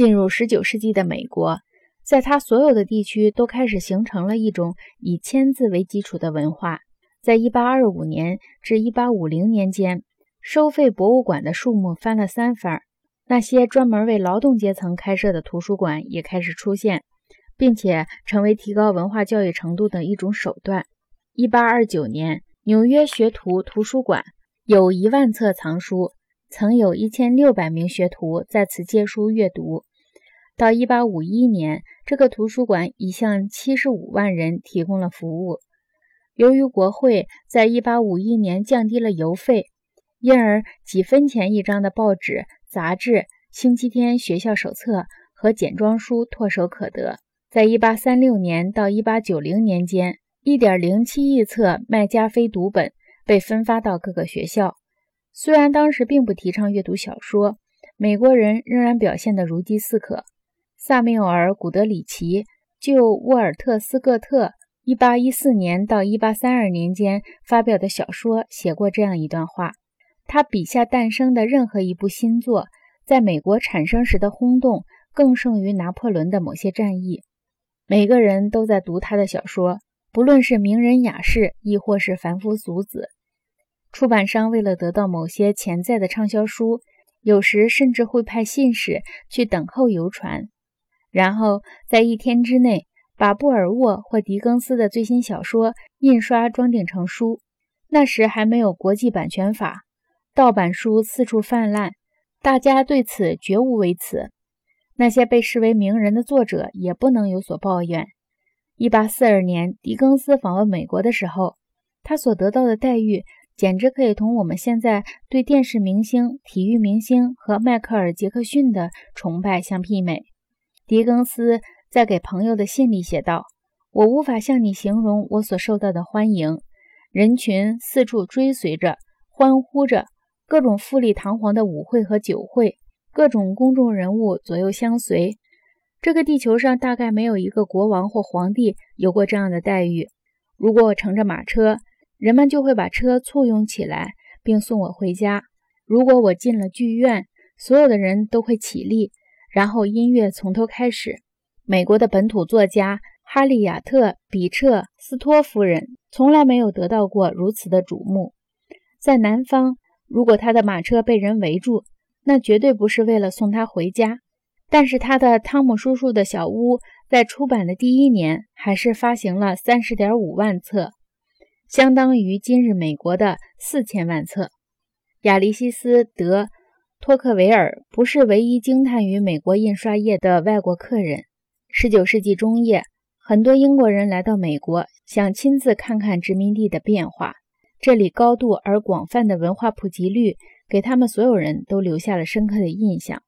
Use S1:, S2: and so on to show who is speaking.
S1: 进入19世纪的美国，在它所有的地区都开始形成了一种以签字为基础的文化。在1825年至1850年间，收费博物馆的数目翻了三番，那些专门为劳动阶层开设的图书馆也开始出现，并且成为提高文化教育程度的一种手段。1829年，纽约学徒图书馆有一万册藏书。曾有一千六百名学徒在此借书阅读。到一八五一年，这个图书馆已向七十五万人提供了服务。由于国会在一八五一年降低了邮费，因而几分钱一张的报纸、杂志、星期天学校手册和简装书唾手可得。在一八三六年到一八九零年间，一点零七亿册麦加菲读本被分发到各个学校。虽然当时并不提倡阅读小说，美国人仍然表现得如饥似渴。萨缪尔·古德里奇就沃尔特斯各特1814年到1832年间发表的小说写过这样一段话：他笔下诞生的任何一部新作，在美国产生时的轰动，更胜于拿破仑的某些战役。每个人都在读他的小说，不论是名人雅士，亦或是凡夫俗子。出版商为了得到某些潜在的畅销书，有时甚至会派信使去等候邮传，然后在一天之内把布尔沃或狄更斯的最新小说印刷装订成书。那时还没有国际版权法，盗版书四处泛滥，大家对此绝无微词。那些被视为名人的作者也不能有所抱怨。一八四二年，狄更斯访问美国的时候，他所得到的待遇。简直可以同我们现在对电视明星、体育明星和迈克尔·杰克逊的崇拜相媲美。狄更斯在给朋友的信里写道：“我无法向你形容我所受到的欢迎，人群四处追随着、欢呼着，各种富丽堂皇的舞会和酒会，各种公众人物左右相随。这个地球上大概没有一个国王或皇帝有过这样的待遇。如果我乘着马车。”人们就会把车簇拥起来，并送我回家。如果我进了剧院，所有的人都会起立，然后音乐从头开始。美国的本土作家哈利亚特·比彻斯托夫人从来没有得到过如此的瞩目。在南方，如果他的马车被人围住，那绝对不是为了送他回家。但是他的《汤姆叔叔的小屋》在出版的第一年，还是发行了三十点五万册。相当于今日美国的四千万册。亚历西斯·德·托克维尔不是唯一惊叹于美国印刷业的外国客人。19世纪中叶，很多英国人来到美国，想亲自看看殖民地的变化。这里高度而广泛的文化普及率，给他们所有人都留下了深刻的印象。